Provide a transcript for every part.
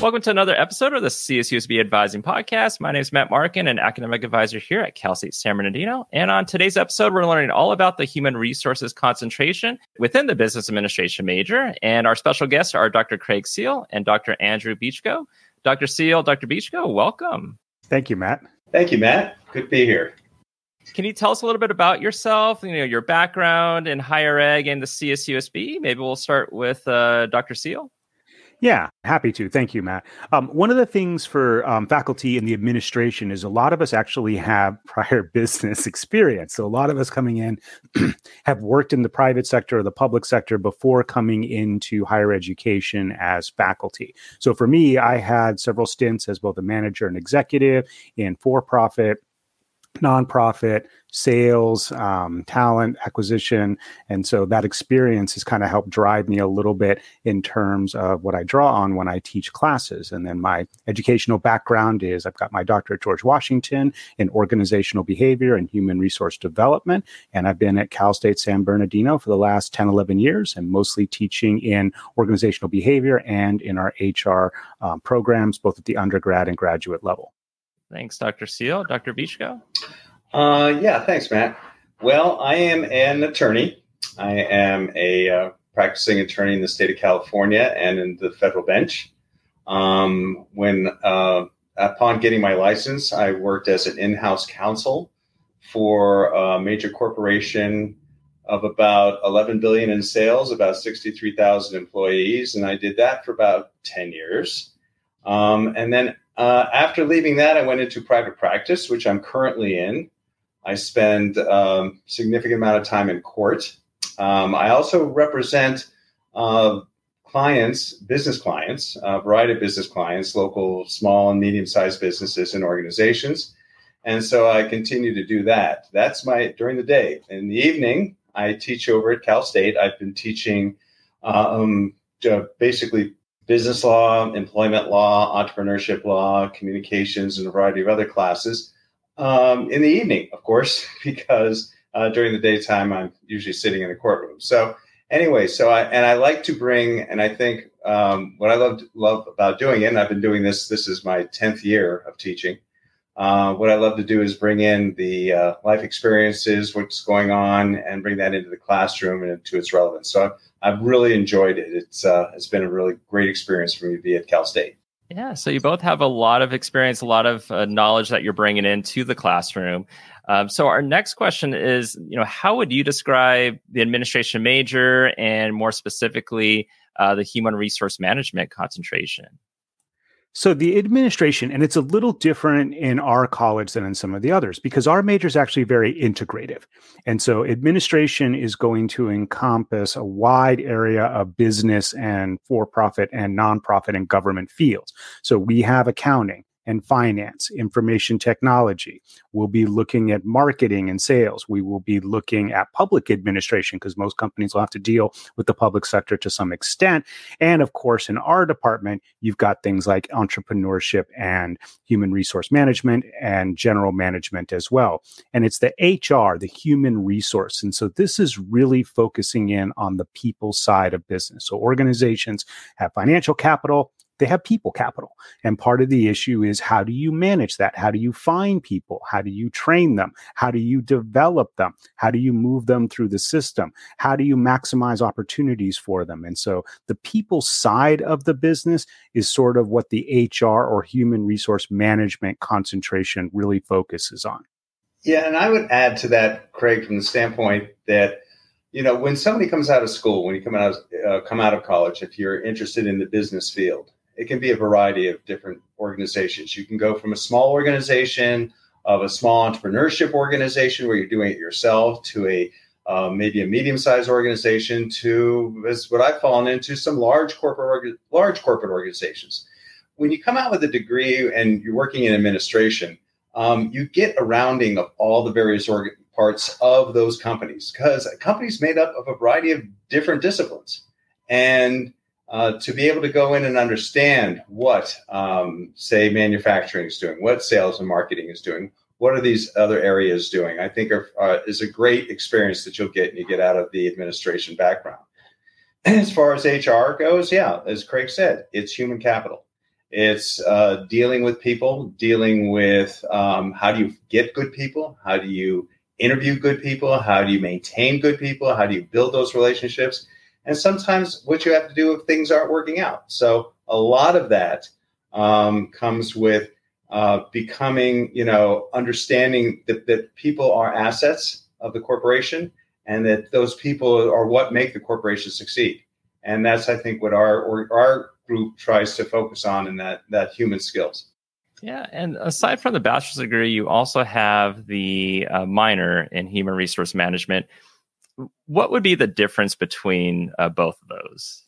Welcome to another episode of the CSUSB Advising Podcast. My name is Matt Markin, an academic advisor here at Cal State San Bernardino. And on today's episode, we're learning all about the human resources concentration within the business administration major. And our special guests are Dr. Craig Seal and Dr. Andrew Beechko. Dr. Seal, Dr. Beechko, welcome. Thank you, Matt. Thank you, Matt. Good to be here. Can you tell us a little bit about yourself, you know, your background in higher ed and the CSUSB? Maybe we'll start with uh, Dr. Seal. Yeah, happy to. Thank you, Matt. Um, one of the things for um, faculty in the administration is a lot of us actually have prior business experience. So a lot of us coming in have worked in the private sector or the public sector before coming into higher education as faculty. So for me, I had several stints as both a manager and executive in for-profit nonprofit sales, um, talent acquisition. And so that experience has kind of helped drive me a little bit in terms of what I draw on when I teach classes. And then my educational background is I've got my doctorate at George Washington in organizational behavior and human resource development. And I've been at Cal State San Bernardino for the last 10, 11 years and mostly teaching in organizational behavior and in our HR um, programs, both at the undergrad and graduate level. Thanks, Dr. Seal. Dr. Beechko? Uh, yeah, thanks, Matt. Well, I am an attorney. I am a uh, practicing attorney in the state of California and in the federal bench. Um, when uh, upon getting my license, I worked as an in-house counsel for a major corporation of about 11 billion in sales, about 63,000 employees, and I did that for about 10 years. Um, and then uh, after leaving that, I went into private practice, which I'm currently in. I spend um, significant amount of time in court. Um, I also represent uh, clients, business clients, a variety of business clients, local, small, and medium-sized businesses and organizations. And so I continue to do that. That's my during the day. In the evening, I teach over at Cal State. I've been teaching um, basically business law, employment law, entrepreneurship law, communications, and a variety of other classes um, in the evening, of course, because uh, during the daytime I'm usually sitting in the courtroom. So anyway, so I and I like to bring, and I think um, what I love love about doing it, and I've been doing this. This is my tenth year of teaching. Uh, what I love to do is bring in the uh, life experiences, what's going on, and bring that into the classroom and into its relevance. So I've, I've really enjoyed it. It's uh, it's been a really great experience for me to be at Cal State. Yeah, so you both have a lot of experience, a lot of uh, knowledge that you're bringing into the classroom. Um, so our next question is, you know, how would you describe the administration major and more specifically uh, the human resource management concentration? So the administration, and it's a little different in our college than in some of the others because our major is actually very integrative. And so administration is going to encompass a wide area of business and for profit and nonprofit and government fields. So we have accounting, and finance, information technology. We'll be looking at marketing and sales. We will be looking at public administration because most companies will have to deal with the public sector to some extent. And of course, in our department, you've got things like entrepreneurship and human resource management and general management as well. And it's the HR, the human resource. And so this is really focusing in on the people side of business. So organizations have financial capital they have people capital. And part of the issue is how do you manage that? How do you find people? How do you train them? How do you develop them? How do you move them through the system? How do you maximize opportunities for them? And so the people side of the business is sort of what the HR or human resource management concentration really focuses on. Yeah, and I would add to that, Craig, from the standpoint that you know when somebody comes out of school, when you come out of, uh, come out of college, if you're interested in the business field, it can be a variety of different organizations. You can go from a small organization of a small entrepreneurship organization where you're doing it yourself to a uh, maybe a medium-sized organization to as what I've fallen into some large corporate large corporate organizations. When you come out with a degree and you're working in administration, um, you get a rounding of all the various org- parts of those companies because a company's made up of a variety of different disciplines and uh, to be able to go in and understand what, um, say, manufacturing is doing, what sales and marketing is doing, what are these other areas doing, I think are, uh, is a great experience that you'll get and you get out of the administration background. As far as HR goes, yeah, as Craig said, it's human capital. It's uh, dealing with people, dealing with um, how do you get good people? How do you interview good people? How do you maintain good people? How do you build those relationships? And sometimes what you have to do if things aren't working out. So a lot of that um, comes with uh, becoming, you know, understanding that, that people are assets of the corporation and that those people are what make the corporation succeed. And that's, I think, what our our group tries to focus on in that that human skills. Yeah, and aside from the bachelor's degree, you also have the uh, minor in human resource management. What would be the difference between uh, both of those?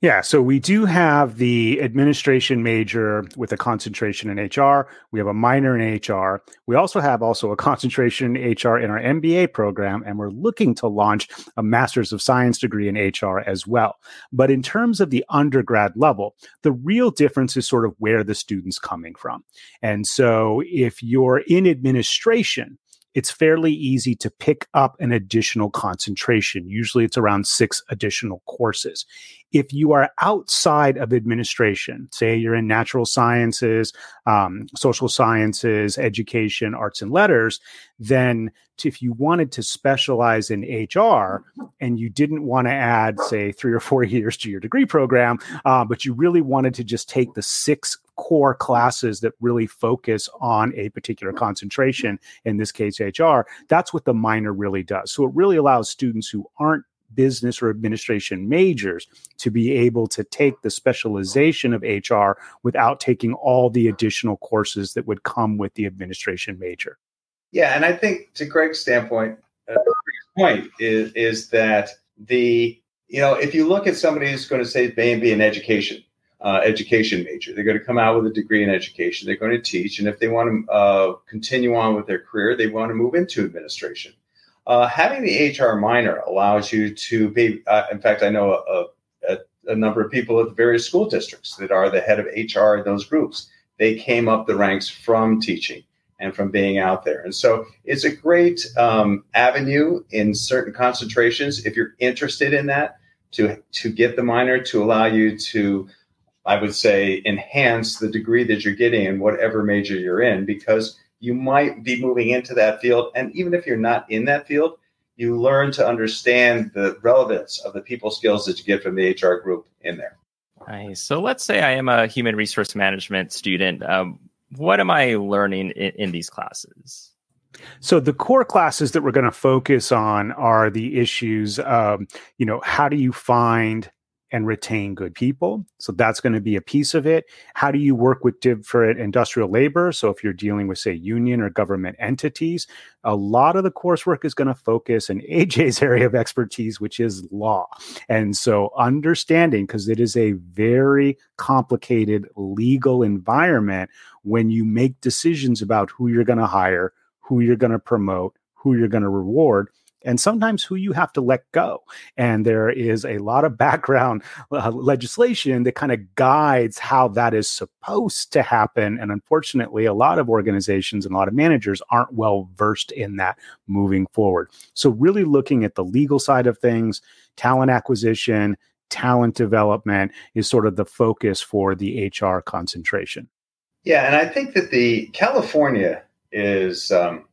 Yeah, so we do have the administration major with a concentration in HR. We have a minor in HR. We also have also a concentration in HR in our MBA program, and we're looking to launch a master's of science degree in HR as well. But in terms of the undergrad level, the real difference is sort of where the student's coming from. And so if you're in administration, it's fairly easy to pick up an additional concentration. Usually it's around six additional courses. If you are outside of administration, say you're in natural sciences, um, social sciences, education, arts and letters, then if you wanted to specialize in HR and you didn't want to add, say, three or four years to your degree program, uh, but you really wanted to just take the six core classes that really focus on a particular concentration, in this case, HR, that's what the minor really does. So it really allows students who aren't business or administration majors to be able to take the specialization of HR without taking all the additional courses that would come with the administration major. Yeah, and I think to Greg's standpoint, uh, point is is that the you know if you look at somebody who's going to say may be an education uh, education major, they're going to come out with a degree in education. They're going to teach, and if they want to uh, continue on with their career, they want to move into administration. Uh, having the HR minor allows you to be. Uh, in fact, I know a, a, a number of people at various school districts that are the head of HR in those groups. They came up the ranks from teaching and from being out there. And so it's a great um, avenue in certain concentrations if you're interested in that to to get the minor to allow you to I would say enhance the degree that you're getting in whatever major you're in because you might be moving into that field and even if you're not in that field you learn to understand the relevance of the people skills that you get from the HR group in there. Nice. So let's say I am a human resource management student. Um, what am I learning in, in these classes? So the core classes that we're going to focus on are the issues. Um, you know, how do you find and retain good people. So that's going to be a piece of it. How do you work with different industrial labor? So if you're dealing with, say, union or government entities, a lot of the coursework is going to focus in AJ's area of expertise, which is law. And so understanding, because it is a very complicated legal environment when you make decisions about who you're going to hire, who you're going to promote, who you're going to reward and sometimes who you have to let go. And there is a lot of background uh, legislation that kind of guides how that is supposed to happen. And unfortunately, a lot of organizations and a lot of managers aren't well versed in that moving forward. So, really looking at the legal side of things, talent acquisition, talent development is sort of the focus for the HR concentration. Yeah, and I think that the California is um,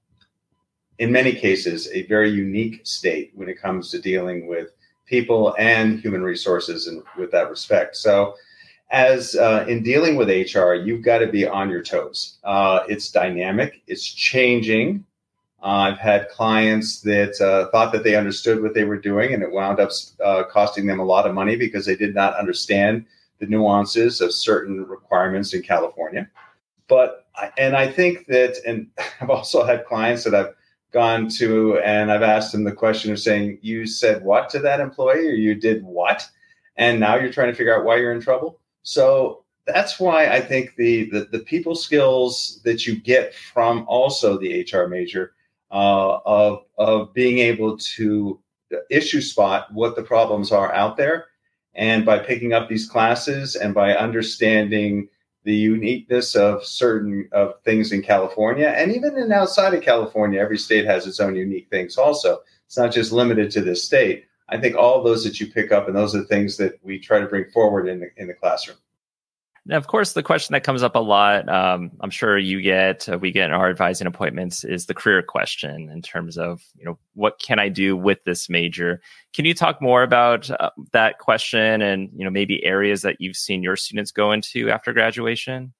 in many cases, a very unique state when it comes to dealing with people and human resources and with that respect. So, as uh, in dealing with HR, you've got to be on your toes. Uh, it's dynamic, it's changing. Uh, I've had clients that uh, thought that they understood what they were doing, and it wound up uh, costing them a lot of money because they did not understand the nuances of certain requirements in California. But and I think that, and I've also had clients that I've gone to and I've asked them the question of saying, You said what to that employee or you did what? And now you're trying to figure out why you're in trouble. So that's why I think the the, the people skills that you get from also the HR major uh, of of being able to issue spot what the problems are out there, and by picking up these classes and by understanding the uniqueness of certain of things in California and even in outside of California, every state has its own unique things also. It's not just limited to this state. I think all those that you pick up and those are the things that we try to bring forward in the, in the classroom. And of course, the question that comes up a lot, um, I'm sure you get, uh, we get in our advising appointments, is the career question in terms of, you know, what can I do with this major? Can you talk more about uh, that question and, you know, maybe areas that you've seen your students go into after graduation?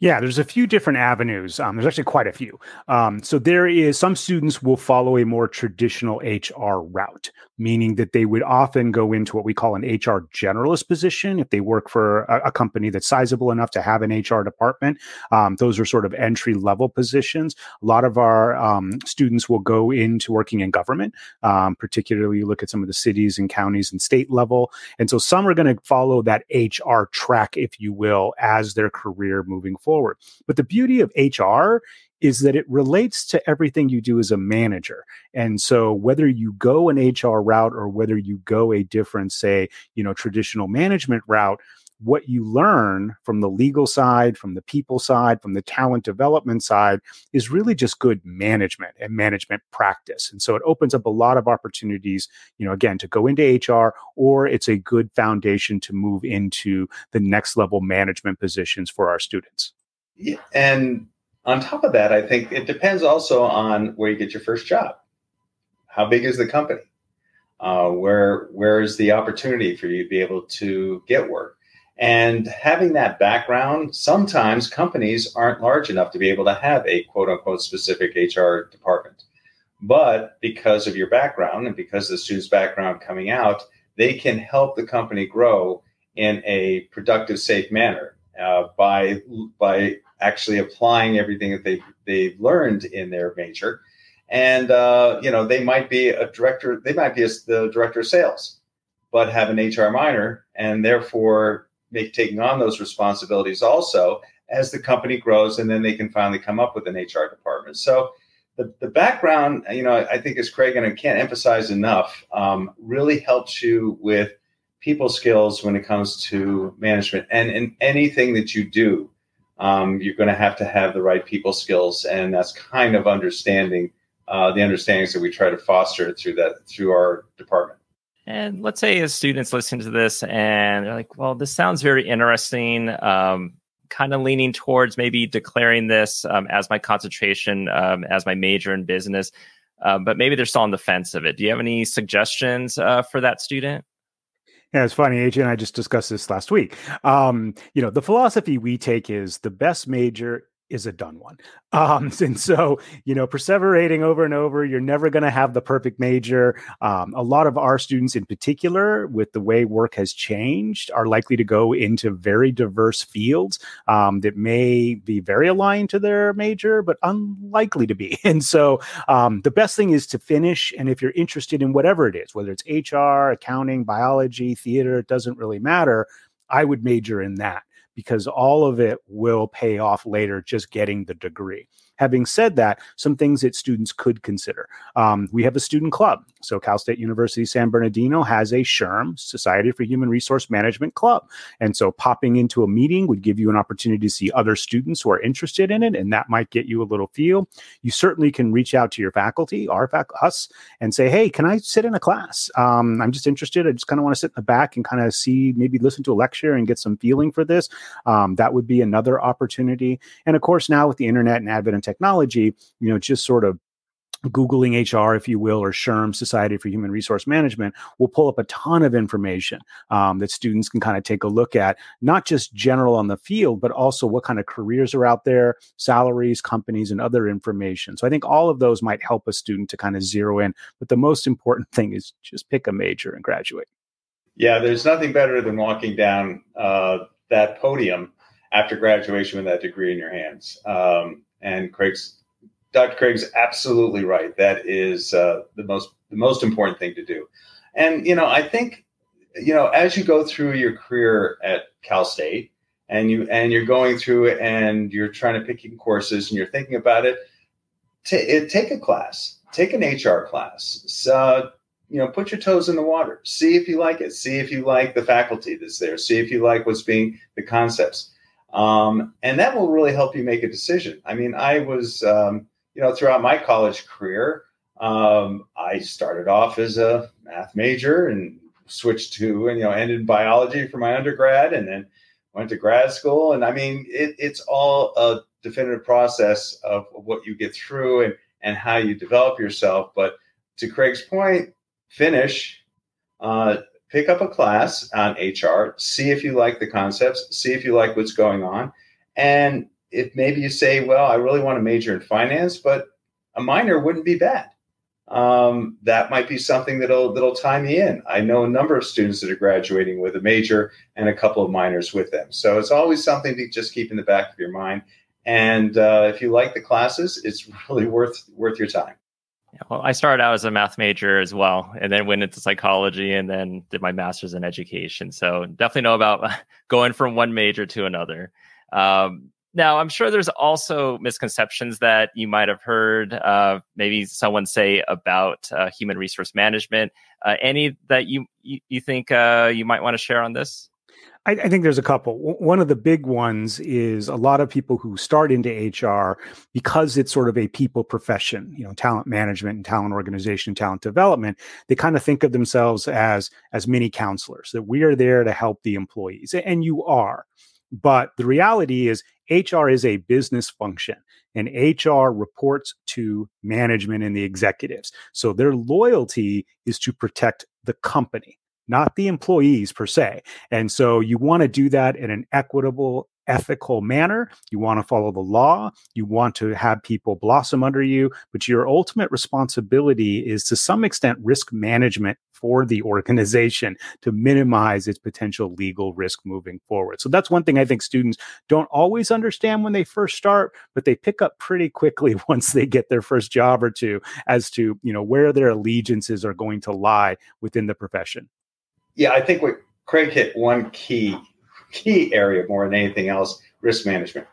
Yeah, there's a few different avenues. Um, there's actually quite a few. Um, so there is some students will follow a more traditional HR route, meaning that they would often go into what we call an HR generalist position if they work for a, a company that's sizable enough to have an HR department. Um, those are sort of entry level positions. A lot of our um, students will go into working in government, um, particularly you look at some of the cities and counties and state level. And so some are going to follow that HR track, if you will, as their career moving forward forward. But the beauty of HR is that it relates to everything you do as a manager. And so whether you go an HR route or whether you go a different, say, you know, traditional management route, what you learn from the legal side, from the people side, from the talent development side is really just good management and management practice. And so it opens up a lot of opportunities, you know, again, to go into HR, or it's a good foundation to move into the next level management positions for our students. And on top of that, I think it depends also on where you get your first job. How big is the company? Uh, where where is the opportunity for you to be able to get work? And having that background, sometimes companies aren't large enough to be able to have a quote unquote specific HR department. But because of your background and because of the student's background coming out, they can help the company grow in a productive, safe manner uh, by by actually applying everything that they they've learned in their major. And uh, you know, they might be a director, they might be a, the director of sales, but have an HR minor, and therefore make taking on those responsibilities also as the company grows, and then they can finally come up with an HR department. So. The, the background, you know, I think as Craig and I can't emphasize enough, um, really helps you with people skills when it comes to management and in anything that you do um, you're going to have to have the right people skills, and that's kind of understanding uh, the understandings that we try to foster through that through our department. And let's say as students listen to this and they're like, "Well, this sounds very interesting." Um, kind of leaning towards maybe declaring this um, as my concentration, um, as my major in business, uh, but maybe they're still on the fence of it. Do you have any suggestions uh, for that student? Yeah, it's funny. AJ and I just discussed this last week. Um, you know, the philosophy we take is the best major is a done one. Um, and so, you know, perseverating over and over, you're never going to have the perfect major. Um, a lot of our students, in particular, with the way work has changed, are likely to go into very diverse fields um, that may be very aligned to their major, but unlikely to be. And so, um, the best thing is to finish. And if you're interested in whatever it is, whether it's HR, accounting, biology, theater, it doesn't really matter. I would major in that because all of it will pay off later just getting the degree. Having said that, some things that students could consider. Um, we have a student club. So Cal State University San Bernardino has a SHRM, Society for Human Resource Management Club. And so popping into a meeting would give you an opportunity to see other students who are interested in it, and that might get you a little feel. You certainly can reach out to your faculty, our fac- us, and say, hey, can I sit in a class? Um, I'm just interested. I just kind of want to sit in the back and kind of see, maybe listen to a lecture and get some feeling for this. Um, that would be another opportunity. And of course, now with the internet and advent technology, you know, just sort of Googling HR, if you will, or SHRM, Society for Human Resource Management, will pull up a ton of information um, that students can kind of take a look at, not just general on the field, but also what kind of careers are out there, salaries, companies, and other information. So I think all of those might help a student to kind of zero in. But the most important thing is just pick a major and graduate. Yeah, there's nothing better than walking down uh, that podium after graduation with that degree in your hands. Um, and Craig's Dr. Craig's absolutely right. That is uh, the most the most important thing to do. And you know, I think you know as you go through your career at Cal State, and you and you're going through it, and you're trying to pick your courses, and you're thinking about it, t- take a class, take an HR class. So, you know, put your toes in the water. See if you like it. See if you like the faculty that's there. See if you like what's being the concepts. Um, and that will really help you make a decision. I mean, I was, um, you know, throughout my college career, um, I started off as a math major and switched to, and, you know, ended biology for my undergrad. And then went to grad school, and I mean, it, it's all a definitive process of, what you get through and and how you develop yourself. But to Craig's point, finish, uh, pick up a class on HR, see if you like the concepts, see if you like what's going on, and if maybe you say, well, I really want to major in finance, but a minor wouldn't be bad. Um, that might be something that'll that'll tie me in. I know a number of students that are graduating with a major and a couple of minors with them. So it's always something to just keep in the back of your mind. And uh, if you like the classes, it's really worth worth your time. Well, I started out as a math major as well, and then went into psychology, and then did my master's in education. So definitely know about going from one major to another. Um, now, I'm sure there's also misconceptions that you might have heard, uh, maybe someone say about uh, human resource management. Uh, any that you you, you think uh, you might want to share on this? I, I, think there's a couple. One of the big ones is a lot of people who start into HR because it's sort of a people profession, you know, talent management and talent organization, talent development. They kind of think of themselves as as mini counselors that we are there to help the employees, and you are. But the reality is, HR is a business function and HR reports to management and the executives. So their loyalty is to protect the company, not the employees per se. And so you want to do that in an equitable ethical manner. You want to follow the law. You want to have people blossom under you. But your ultimate responsibility is to some extent risk management for the organization to minimize its potential legal risk moving forward. So that's one thing I think students don't always understand when they first start, but they pick up pretty quickly once they get their first job or two as to, you know, where their allegiances are going to lie within the profession. Yeah, I think what Craig hit one key key area more than anything else risk management.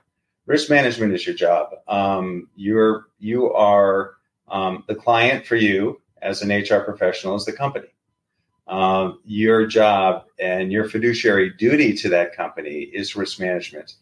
Risk management is your job. Um, you're you are um, the client for you as an hr professional is the company. Um, your job and your fiduciary duty to that company is risk management.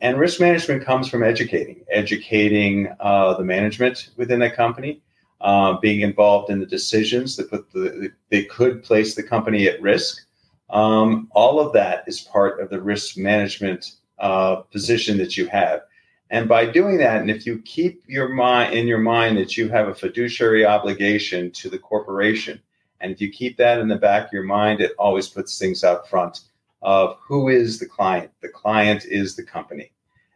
And risk management comes from educating educating uh, the management within that company uh, being involved in the decisions that put the, they could place the company at risk um, all of that is part of the risk management uh, position that you have. And by doing that, and if you keep your mind in your mind that you have a fiduciary obligation to the corporation, and if you keep that in the back of your mind, it always puts things out front of who is the client. The client is the company,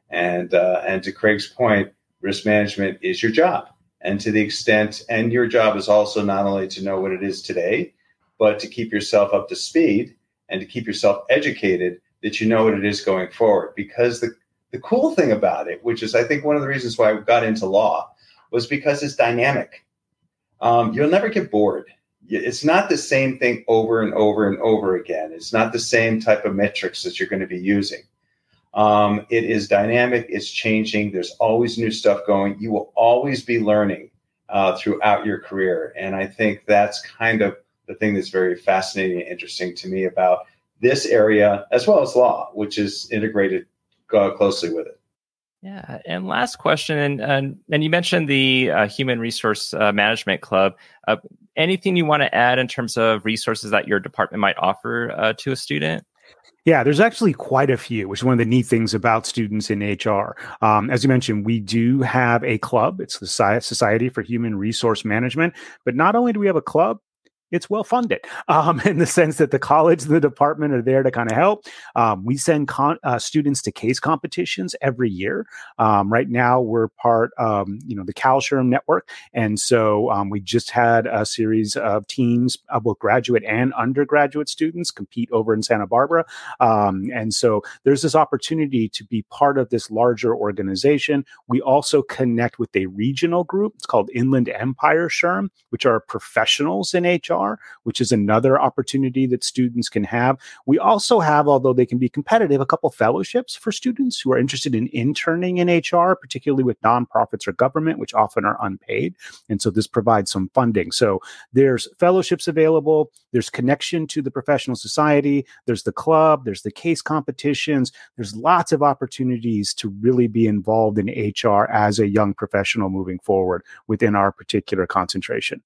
and uh, and to Craig's point, risk management is your job. And to the extent, and your job is also not only to know what it is today, but to keep yourself up to speed and to keep yourself educated that you know what it is going forward. Because the, the cool thing about it, which is I think one of the reasons why I got into law, was because it's dynamic. Um, you'll never get bored. It's not the same thing over and over and over again. It's not the same type of metrics that you're going to be using. Um, it is dynamic, it's changing. There's always new stuff going. You will always be learning uh, throughout your career. And I think that's kind of the thing that's very fascinating and interesting to me about this area, as well as law, which is integrated uh, closely with it. Yeah, and last question, and and, and you mentioned the uh, Human Resource uh, Management Club. Uh, anything you want to add in terms of resources that your department might offer uh, to a student? Yeah, there's actually quite a few, which is one of the neat things about students in HR. Um, as you mentioned, we do have a club. It's the Society for Human Resource Management. But not only do we have a club, it's well funded um, in the sense that the college and the department are there to kind of help. Um, we send con- uh, students to case competitions every year. Um, right now, we're part of you know the CalSHRM network, and so um, we just had a series of teams, uh, both graduate and undergraduate students, compete over in Santa Barbara. Um, and so there's this opportunity to be part of this larger organization. We also connect with a regional group. It's called Inland Empire SHRM, which are professionals in HR which is another opportunity that students can have. We also have, although they can be competitive, a couple fellowships for students who are interested in interning in HR, particularly with nonprofits or government, which often are unpaid. And so this provides some funding. So there's fellowships available, there's connection to the professional society, there's the club, there's the case competitions, there's lots of opportunities to really be involved in HR as a young professional moving forward within our particular concentration.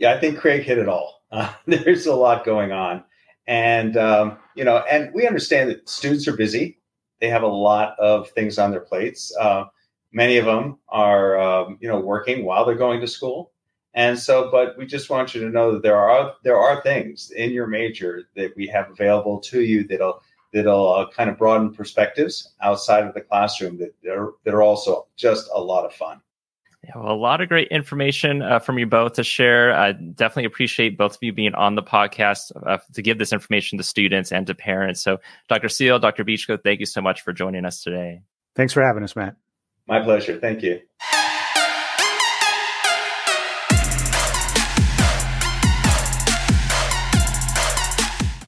Yeah, I think Craig hit it all. Uh, there's a lot going on, and um, you know, and we understand that students are busy. they have a lot of things on their plates. Uh, many of them are, um, you know, working while they're going to school. And so, but we just want you to know that there are there are things in your major that we have available to you that'll that'll uh, kind of broaden perspectives outside of the classroom that are that are also just a lot of fun. Yeah, well, a lot of great information uh, from you both to share. I definitely appreciate both of you being on the podcast uh, to give this information to students and to parents. So, Dr. Seal, Dr. Beechko, thank you so much for joining us today. Thanks for having us, Matt. My pleasure. Thank you.